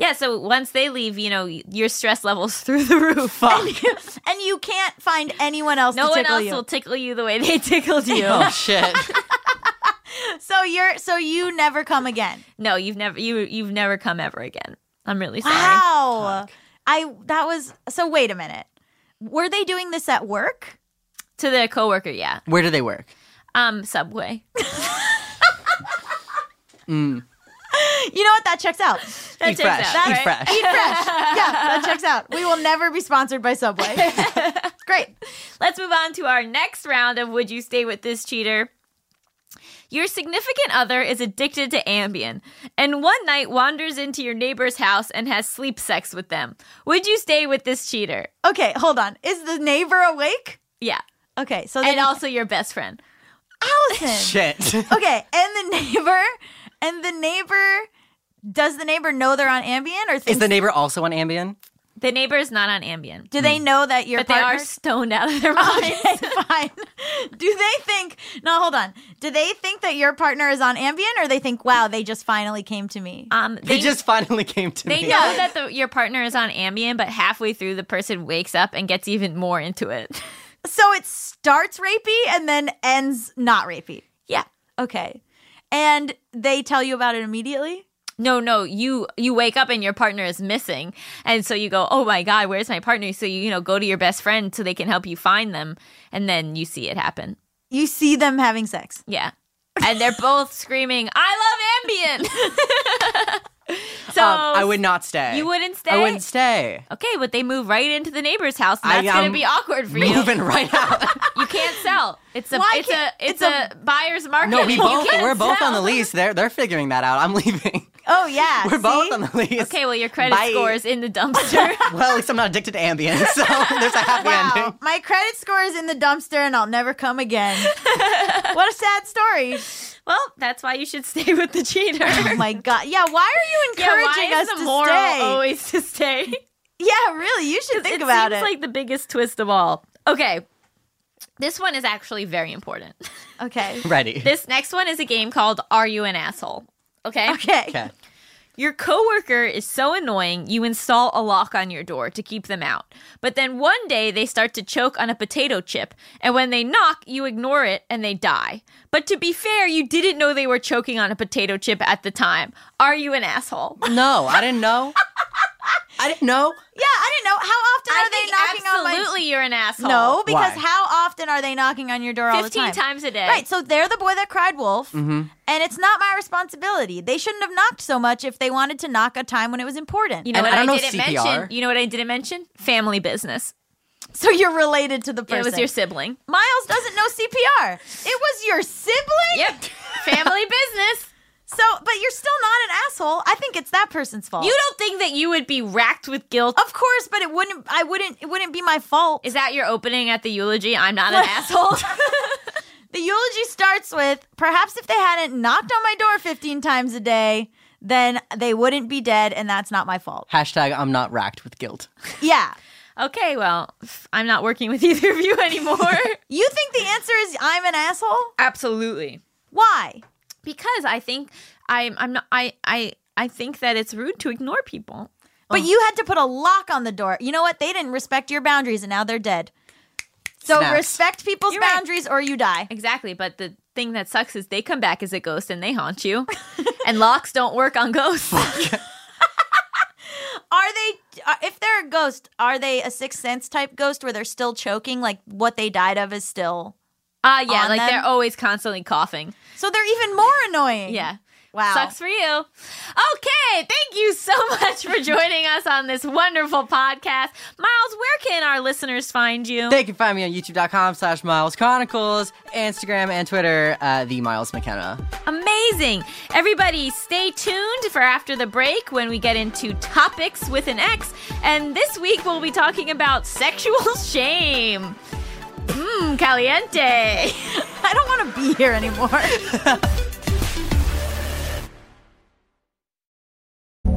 Yeah, so once they leave, you know, your stress levels through the roof. and you can't find anyone else No to one else you. will tickle you the way they tickled you. Oh shit. so you're so you never come again. No, you've never you you've never come ever again. I'm really sorry. Wow. I that was so wait a minute. Were they doing this at work? To the coworker, yeah. Where do they work? Um, Subway. You know what? That checks out. That Eat fresh. out, Eat right? fresh. Eat fresh. Yeah, that checks out. We will never be sponsored by Subway. Great. Let's move on to our next round of Would You Stay with This Cheater? Your significant other is addicted to Ambien and one night wanders into your neighbor's house and has sleep sex with them. Would you stay with this cheater? Okay, hold on. Is the neighbor awake? Yeah. Okay, so And then also your best friend. Allison. Shit. Okay, and the neighbor, and the neighbor, does the neighbor know they're on Ambien or Is the neighbor also on Ambien? The neighbor is not on Ambien, do they know that your but they are partner's- stoned out of their minds. Okay, fine. Do they think? No, hold on. Do they think that your partner is on Ambien, or they think, "Wow, they just finally came to me"? Um, They just finally came to They me. They know that the, your partner is on Ambien, but halfway through, the person wakes up and gets even more into it. So it starts rapey and then ends not rapey. yeah. Okay, and they tell you about it immediately. No, no, you you wake up and your partner is missing, and so you go, "Oh my god, where's my partner?" So you you know go to your best friend so they can help you find them, and then you see it happen. You see them having sex. Yeah, and they're both screaming, "I love Ambien!" so Um, I would not stay. You wouldn't stay. I wouldn't stay. Okay, but they move right into the neighbor's house, and I that's gonna be awkward for you. Moving right out. You can't sell. It's a Why it's a it's, it's a, buyer's market. no, we both we're both on the lease. They're they're figuring that out. I'm leaving. Oh yeah, We're both on the lease. Okay, well your credit Bye. score is in the dumpster. Well, at least I'm not addicted to Ambien, so there's a happy Wow, ending. my credit score is in the dumpster, and I'll never come again. what a sad story. Well, that's why you should stay with the cheater. Oh my god. Yeah, why are you Yeah, encouraging why is us the to moral stay? always to stay? yeah, really, you should think it about seems it. like the biggest twist of all. Okay, this one is actually very important. okay. Ready. This next one is a game called Are You an Asshole? Okay. Okay. Okay. Your coworker is so annoying, you install a lock on your door to keep them out. But then one day they start to choke on a potato chip, and when they knock, you ignore it and they die. But to be fair, you didn't know they were choking on a potato chip at the time. Are you an asshole? No, I didn't know. I didn't know. Yeah, I didn't know. How often I are they knocking on my door? absolutely you're an asshole. No, because Why? how often are they knocking on your door all the 15 time? times a day. Right, so they're the boy that cried wolf, Mm-hmm. and it's not my responsibility. They shouldn't have knocked so much if they wanted to knock a time when it was important. You know And what I I, don't know didn't CPR. mention? You know what I didn't mention? Family business. so you're related to the person. It was your sibling. Miles doesn't know CPR. It was your sibling. Yep. Family business. So, but you're still not an asshole. I think it's that person's fault. You don't think that you would be racked with guilt? of course, but it wouldn't. I wouldn't. It wouldn't be my fault. Is that your opening at the eulogy? I'm not an asshole. The eulogy starts with perhaps if they hadn't knocked on my door 15 times a day, then they wouldn't be dead, and that's not my fault. Hashtag I'm not racked with guilt. Yeah. okay, well, I'm not working with either of you anymore. You think the answer is I'm an asshole? Absolutely. Why? Because I think I'm I'm not I I I think that it's rude to ignore people. But you had to put a lock on the door. You know what? They didn't respect your boundaries, and now they're dead. So Snaps. respect people's You're right. boundaries, or you die. Exactly, but the thing that sucks is they come back as a ghost and they haunt you. and locks don't work on ghosts. Are they? uh, If they're a ghost, are they a sixth sense type ghost where they're still choking, like what they died of is still? Ah, yeah, On like them? they're always constantly coughing. So they're even more annoying. Yeah. Wow. Sucks for you. Okay, thank you so much for joining us on this wonderful podcast. Miles, where can our listeners find you? They can find me on youtube.com slash Miles Chronicles, Instagram and Twitter, uh, the Miles McKenna. Amazing. Everybody, stay tuned for after the break when we get into topics with an X. And this week we'll be talking about sexual shame. Mmm, caliente. I don't want to be here anymore.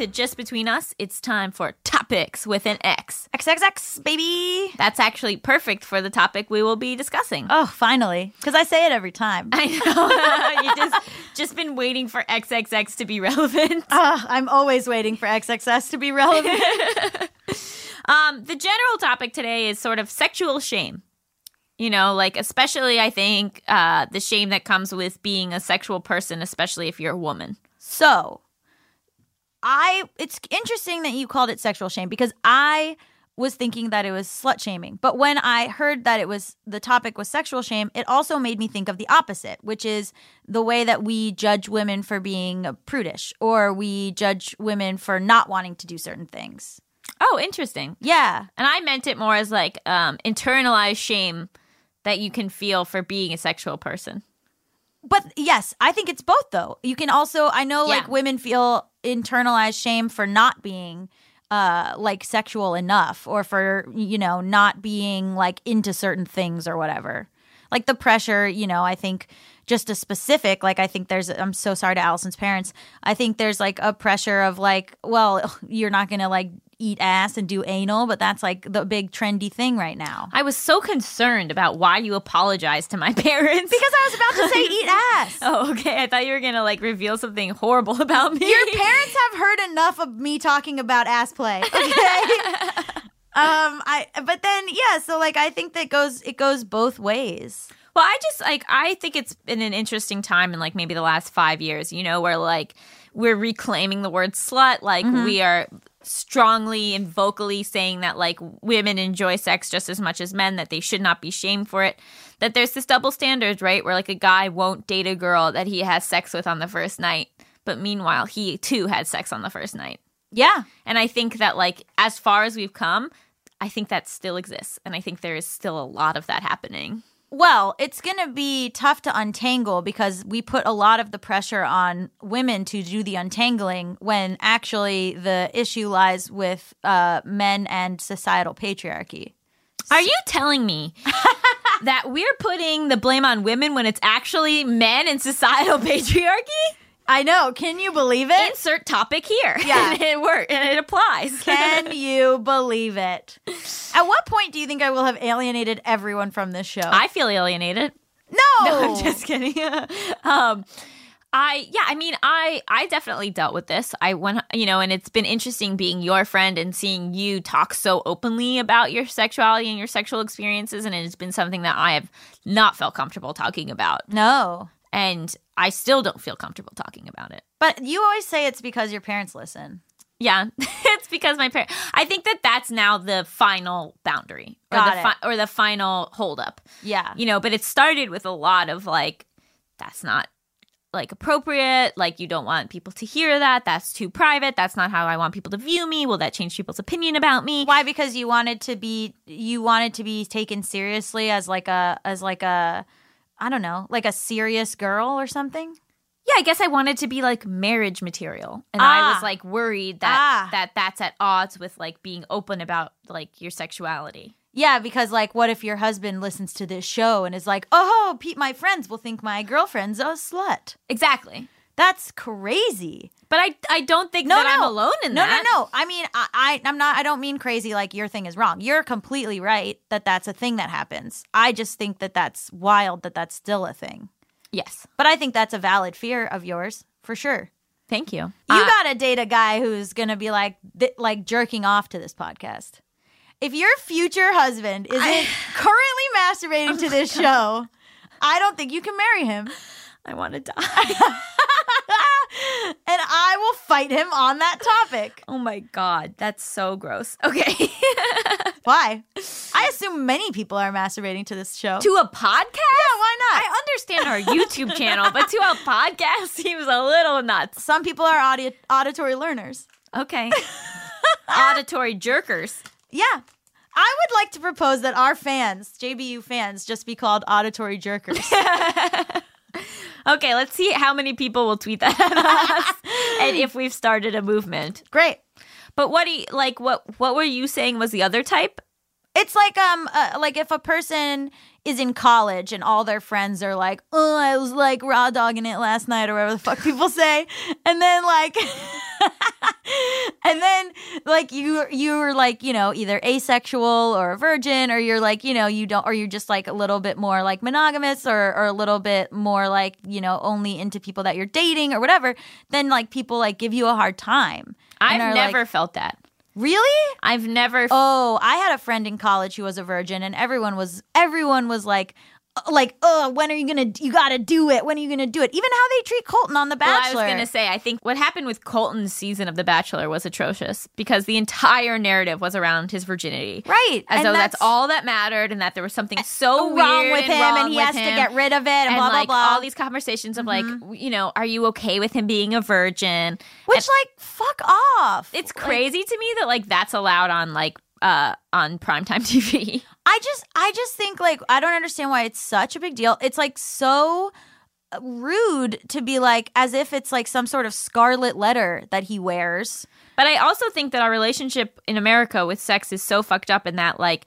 To Just Between Us. It's time for topics with an X. XXX, baby. That's actually perfect for the topic we will be discussing. Oh, finally. Because I say it every time. I know. you just just been waiting for XXX to be relevant. Ah, I'm always waiting for XXS to be relevant. Um, the general topic today is sort of sexual shame. You know, like especially I think uh, the shame that comes with being a sexual person, especially if you're a woman. So, I it's interesting that you called it sexual shame because I was thinking that it was slut shaming. But when I heard that it was the topic was sexual shame, it also made me think of the opposite, which is the way that we judge women for being prudish or we judge women for not wanting to do certain things. Oh, interesting. Yeah. And I meant it more as like um, internalized shame that you can feel for being a sexual person. But yes, I think it's both though. You can also I know Yeah. like women feel internalized shame for not being uh like sexual enough or for you know not being like into certain things or whatever. Like the pressure, you know, I think just a specific like I think there's I'm so sorry to Allison's parents. I think there's like a pressure of like, well, you're not going to like eat ass and do anal, but that's like the big trendy thing right now. I was so concerned about why you apologized to my parents. Because I was about to say eat ass. Oh, okay. I thought you were gonna like reveal something horrible about me. Your parents have heard enough of me talking about ass play. Okay. um, I but then yeah, so like I think that goes it goes both ways. Well, I just like I think it's been an interesting time in like maybe the last five years, you know, where like we're reclaiming the word slut, like we are strongly and vocally saying that like women enjoy sex just as much as men, that they should not be shamed for it. That there's this double standard, right? Where like a guy won't date a girl that he has sex with on the first night, but meanwhile he too had sex on the first night. Yeah. And I think that like as far as we've come, I think that still exists. And I think there is still a lot of that happening. Well, it's going to be tough to untangle because we put a lot of the pressure on women to do the untangling when actually the issue lies with uh, men and societal patriarchy. Are you telling me that we're putting the blame on women when it's actually men and societal patriarchy? I know. Can you believe it? Insert topic here. Yeah. and it works and it applies. Can you believe it? At what point do you think I will have alienated everyone from this show? I feel alienated. no, No, I'm just kidding. um, I yeah, I mean, I I definitely dealt with this. I went, you know, and it's been interesting being your friend and seeing you talk so openly about your sexuality and your sexual experiences, and it's been something that I have not felt comfortable talking about, no. And I still don't feel comfortable talking about it. But you always say it's because your parents listen. Yeah, it's because my parents. I think that that's now the final boundary or Got the fi- or the final holdup. Yeah. you know but it started with a lot of like that's not like appropriate like you don't want people to hear that that's too private that's not how i want people to view me will that change people's opinion about me Why? Because you wanted to be you wanted to be taken seriously as like a as like a I don't know, like a serious girl or something. yeah i guess i wanted to be like marriage material and i Ah. was like worried that Ah. that that's at odds with like being open about like your sexuality Yeah, because like, what if your husband listens to this show and is like, "Oh, Pete, my friends will think my girlfriend's a slut." exactly That's crazy. but i i don't think No, that no, i'm alone in no, that No, no, no. I mean, I, I, I'm not. I don't mean crazy. Like your thing is wrong. You're completely right that that's a thing that happens. I just think that that's wild that that's still a thing. yes But I think that's a valid fear of yours for sure. thank you You Uh, gotta date a guy who's gonna be like, th- like jerking off to this podcast. If your future husband isn't currently masturbating to this show, I don't think you can marry him. i want to die I will fight him on that topic. Oh my god, that's so gross. Okay. Why? I assume many people are masturbating to this show. to a podcast? yeah, why not? I understand our YouTube channel, but to a podcast seems a little nuts. Some people are audi- auditory learners. Okay. Auditory jerkers. Yeah. I would like to propose that our fans, JBU fans, just be called auditory jerkers. Okay, let's see how many people will tweet that at us and if we've started a movement. Great. But what do you like what what were you saying was the other type? It's like um uh, like if a person is in college and all their friends are like, "Oh, I was like raw dogging it last night" or whatever the fuck people say, and then like, and then like you you're like you know either asexual or a virgin or you're like you know you don't or you're just like a little bit more like monogamous or or a little bit more like you know only into people that you're dating or whatever. Then like people like give you a hard time. I've never like, felt that. Really. I've never Oh, I had a friend in college who was a virgin, and everyone was everyone was like, like, oh, when are you gonna? You gotta do it. When are you gonna do it? Even how they treat Colton on The Well, I was to say, I think what happened with Colton's season of The Bachelor was atrocious because the entire narrative was around his virginity. right, As and though that's, all that mattered and that there was something so wrong with him, wrong and he has to get rid of it, and, and blah like blah blah. all these conversations of like, you know, are you okay with him being a virgin? which And like fuck off. it's Like, crazy to me that like that's allowed on like uh on primetime TV. I just, I just think like I don't understand why it's such a big deal. It's like so uh, rude to be like as if it's like some sort of scarlet letter that he wears. But I also think that our relationship in America with sex is so fucked up in that like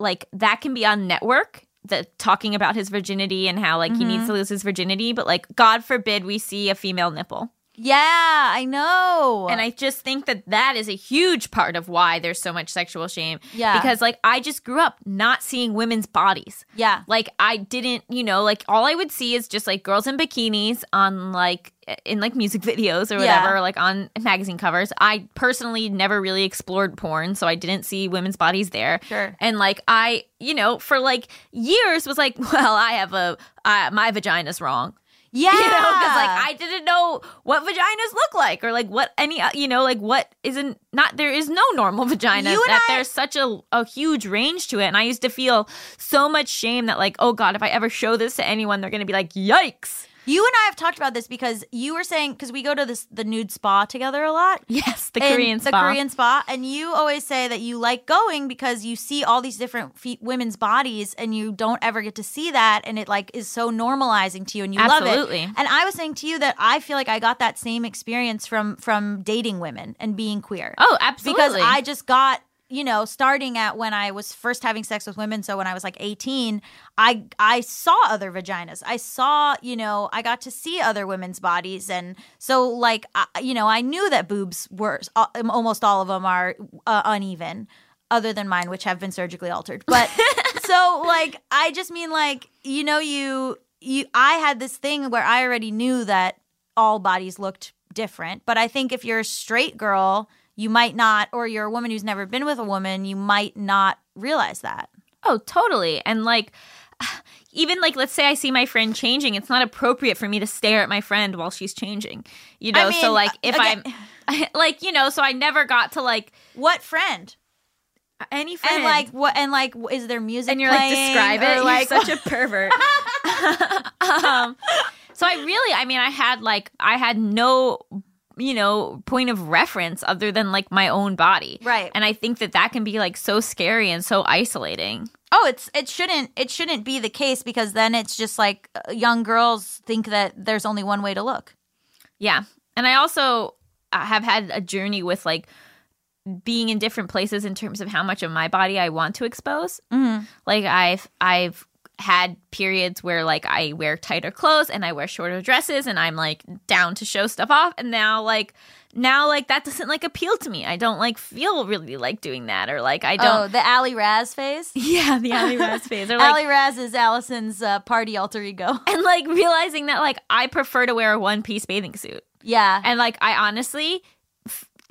like that can be on network that talking about his virginity and how like he Mm-hmm. needs to lose his virginity, but like God forbid we see a female nipple. Yeah, I know. And I just think that that is a huge part of why there's so much sexual shame. Yeah. Because like I just grew up not seeing women's bodies. yeah, Like I didn't, you know, like all I would see is just like girls in bikinis on like in like music videos or Yeah. whatever, or, like on magazine covers. I personally never really explored porn, so I didn't see women's bodies there. Sure. And like I, you know, for like years was like, well, I have a uh, my vagina's wrong. Yeah. You know, because like I didn't know what vaginas look like, or like what any, uh, you know, like what isn't not there is no normal vagina. You that I- there's such a a huge range to it, and I used to feel so much shame that like, oh god, if I ever show this to anyone, they're gonna be like, yikes. You and I have talked about this because you were saying because we go to this the nude spa together a lot. Yes, the Korean the. Korean spa, and you always say that you like going because you see all these different fe- women's bodies, and you don't ever get to see that, and it like is so normalizing to you, and you love Absolutely. it. And I was saying to you that I feel like I got that same experience from from dating women and being queer. Oh, absolutely. because I just got you know starting at when I was first having sex with women. So when I was like eighteen, I I saw other vaginas. I saw you know I got to see other women's bodies, and so like I, you know I knew that boobs were uh, almost all of them are uh, uneven. Other than mine, which have been surgically altered, but so like I just mean like you know you you I had this thing where I already knew that all bodies looked different. But I think if you're a straight girl, you might not, or you're a woman who's never been with a woman, you might not realize that. Oh, totally. And like, even like, let's say I see my friend changing, it's not appropriate for me to stare at my friend while she's changing. You know, I so like, if again- I'm like, you know, so I never got to like What friend? any friend. And like what? And like, is there music? and you're like playing, describe or, it You're Like, such a pervert um, so i really i mean i had like i had no you know point of reference other than like my own body Right. and i think that that can be like so scary and so isolating oh, it's it shouldn't it shouldn't be the case because then it's just like uh, young girls think that there's only one way to look. yeah and i also uh, have had a journey with like being in different places in terms of how much of my body i want to expose Mm-hmm. like i've i've had periods where like I wear tighter clothes and I wear shorter dresses and I'm like down to show stuff off and now like now like that doesn't like appeal to me. I don't like feel really like doing that or like I Oh, don't the Ali Raz phase. Yeah, the Ali Raz phase or like Ali Raz is Allison's uh, party alter ego. and like realizing that like I prefer to wear a one piece bathing suit. yeah. And like I honestly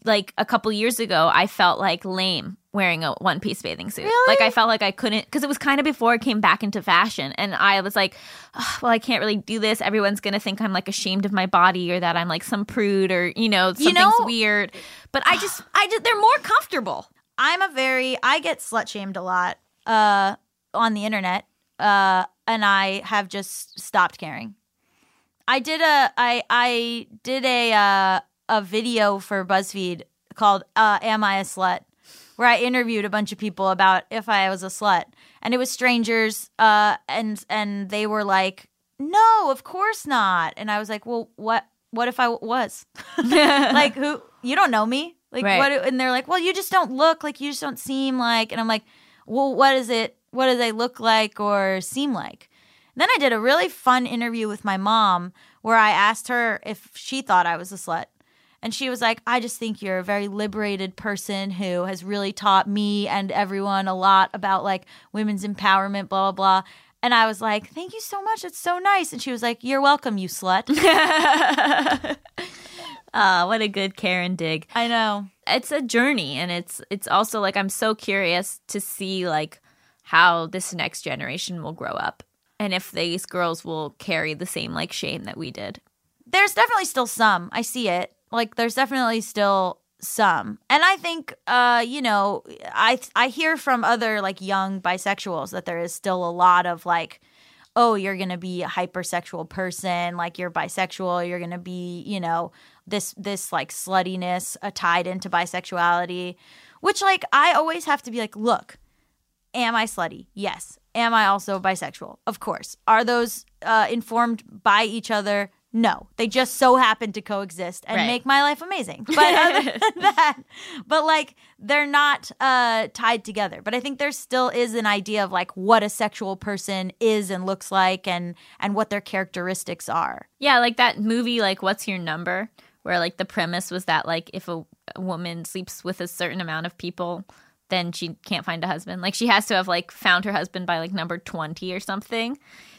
like a couple years ago I felt like lame wearing a one piece bathing suit. Really? Like I felt like I couldn't because it was kind of before it came back into fashion, and I was like, "Ugh, well, I can't really do this. Everyone's gonna think I'm like ashamed of my body or that I'm like some prude or you know something's know- weird. But I just, I just, they're more comfortable. I'm a very I get slut shamed a lot uh on the internet uh and I have just stopped caring. I did a I I did a uh a video for BuzzFeed called uh Am I a Slut where I interviewed a bunch of people about if I was a slut. And it was strangers uh and and they were like no of course not. And I was like well what what if I was? Like who you don't know me. Like Right. what and they're like well you just don't look like you just don't seem like and i'm like well what is it what do they look like or seem like? Then i did a really fun interview with my mom where i asked her if she thought i was a slut and she was like i just think you're a very liberated person who has really taught me and everyone a lot about like women's empowerment blah blah blah and i was like thank you so much it's so nice and she was like you're welcome you slut Uh, what a good Karen dig. i know it's a journey and it's it's also like I'm so curious to see like how this next generation will grow up and if these girls will carry the same like shame that we did. there's definitely still some. I see it. Like there's definitely still some. And I think uh you know, I I hear from other like young bisexuals that there is still a lot of like oh, you're going to be a hypersexual person, like you're bisexual, you're going to be, you know, this this like sluttiness uh, tied into bisexuality, which like I always have to be like, look, Am I slutty? Yes. Am I also bisexual? Of course. Are those uh, informed by each other? No. They just so happen to coexist and Right. make my life amazing. But other than that, but like they're not uh, tied together. But I think there still is an idea of like what a sexual person is and looks like and and what their characteristics are. Yeah, like that movie like What's Your Number where like the premise was that like if a, a woman sleeps with a certain amount of people then she can't find a husband. Like she has to have like found her husband by like number 20 or something.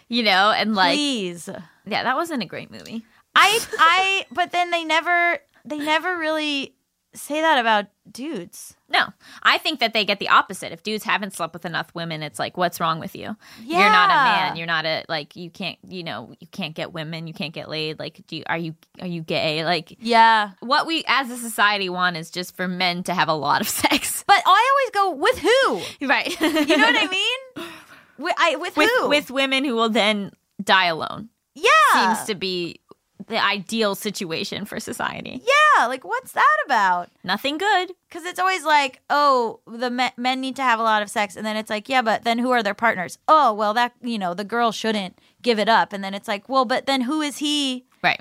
You know, and like Please. Yeah, that wasn't a great movie. I I but then they never they never really say that about dudes. No, I think that they get the opposite. If dudes haven't slept with enough women, it's like, what's wrong with you? You're not a man. You're not a like. You can't. You know. You can't get women. You can't get laid. Like, do you, are you are you gay? Like, Yeah. what we as a society want is just for men to have a lot of sex. But I always go with who? Right. You know what I mean? With, I, with, with who? with women who will then die alone yeah. seems to be the ideal situation for society. yeah. Like what's that about? Nothing good. Because it's always like, oh, the me- men need to have a lot of sex, and then it's like, yeah, but then who are their partners? Oh, well, that you know, the girl shouldn't give it up, and then it's like, well, but then who is he? Right.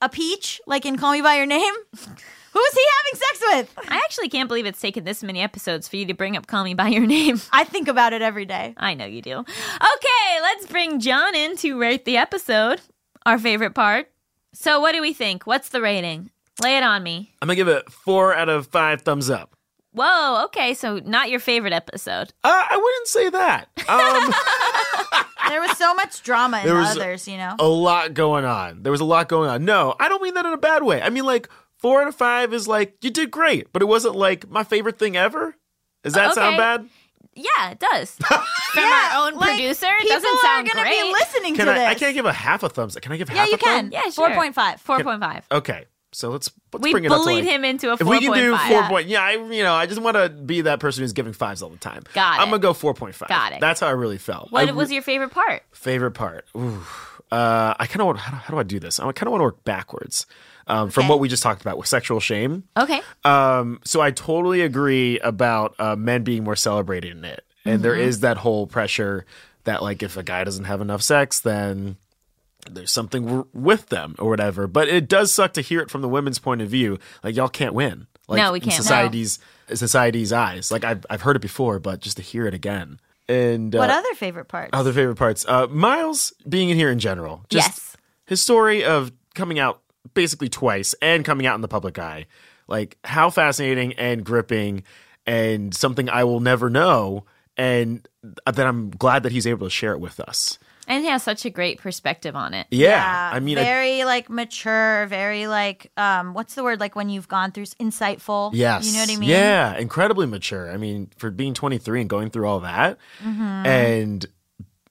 A peach, like in Call Me by Your Name? who is he having sex with? I actually can't believe it's taken this many episodes for you to bring up Call Me by Your Name. I think about it every day. I know you do. Okay, let's bring John in to rate the episode, our favorite part. So, what do we think? What's the rating? Lay it on me. I'm gonna give it four out of five thumbs up. Whoa, okay, so not your favorite episode. Uh, I wouldn't say that. Um, There was so much drama in There the was others, you know. a lot going on. There was a lot going on. No, I don't mean that in a bad way. I mean like four out of five is like you did great, but it wasn't like my favorite thing ever. Does that sound Okay. bad? Yeah, it does. From Yeah, our own like, producer, it people doesn't sound are gonna great. be listening Can to I? this. I can't give a half a thumbs. up. Can I give Yeah, half you a thumb? can. yeah, sure. Four point five. 4.5. Okay, so let's let's We bring it up to bullied like, him into a 4.5. If we can do four Yeah. point, yeah, I you know I just want to be that person who's giving fives all the time. Got it. I'm gonna go four point five. Got it. That's how I really felt. What I was your favorite part? favorite part? Ooh, uh, I kind of want. How do, how do I do this? I kind of want to work backwards um, from Okay. what we just talked about with sexual shame. Okay. Um, so I totally agree about uh, men being more celebrated in it, and there is that whole pressure that like if a guy doesn't have enough sex, then there's something w- with them or whatever. But it does suck to hear it from the women's point of view. Like y'all can't win. Like, No, we can't. No. Society's society's eyes. Like I've I've heard it before, but just to hear it again. And uh, What other favorite parts? other favorite parts? Uh, Miles being in here in general. Just Yes. His story of coming out basically twice and coming out in the public eye. Like how fascinating and gripping and something I will never know. And that I'm glad that he's able to share it with us. And he has such a great perspective on it. Yeah, I mean, I, very like mature, very like um, what's the word? Like when you've gone through insightful. yes, you know what I mean. Yeah, incredibly mature. I mean, for being 23 and going through all that, Mm-hmm. and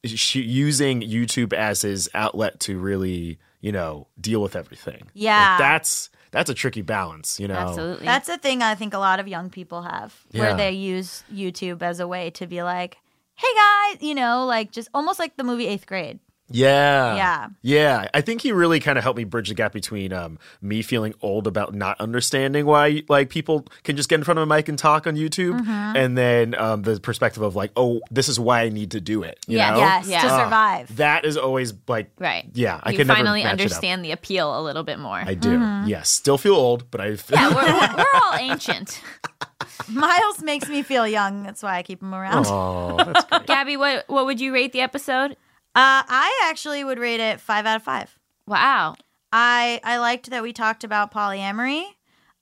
sh- using YouTube as his outlet to really, you know, deal with everything. Yeah. Like, that's that's a tricky balance. You know, Absolutely. That's a thing I think a lot of young people have, where Yeah. they use YouTube as a way to be like, "Hey guys," you know, like just almost like the movie Eighth Grade. Yeah. Yeah. Yeah. I think he really kind of helped me bridge the gap between um, me feeling old about not understanding why like people can just get in front of a mic and talk on YouTube Mm-hmm. and then um, the perspective of like, oh, this is why I need to do it. You Yeah. know? Yes, Yeah. to Ah, survive. that is always like right. Yeah, I you can never finally match it up. understand the appeal a little bit more. I do. Mm-hmm. Yes. Still feel old, but I feel yeah, we're, we're, we're all ancient. Miles makes me feel young. That's why I keep him around. Oh, that's great. Gaby, what what would you rate the episode? Uh, I actually would rate it five out of five. Wow. I I liked that we talked about polyamory.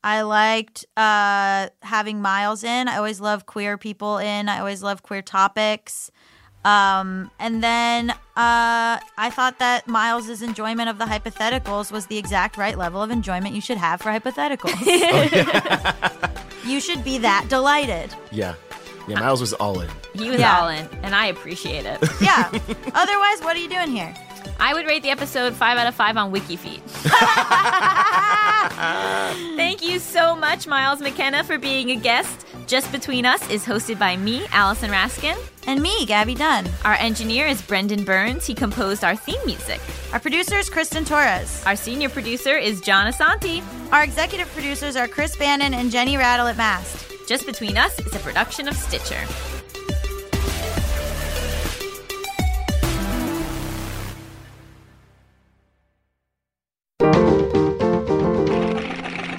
I liked uh, having Miles in. I always love queer people in. I always love queer topics. Um, and then uh, I thought that Miles's enjoyment of the hypotheticals was the exact right level of enjoyment you should have for hypotheticals. you should be that delighted. Yeah. Yeah, Miles was all in. He was Yeah. all in, and I appreciate it. Yeah. Otherwise, what are you doing here? I would rate the episode five out of five on WikiFeet. Thank you so much, Miles McKenna, for being a guest. Just Between Us is hosted by me, Allison Raskin. And me, Gaby Dunn. Our engineer is Brendan Burns. He composed our theme music. Our producer is Kristen Torres. Our senior producer is John Asante. Our executive producers are Chris Bannon and Jenny Radelet Mast. Just Between Us is a production of Stitcher.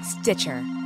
Stitcher.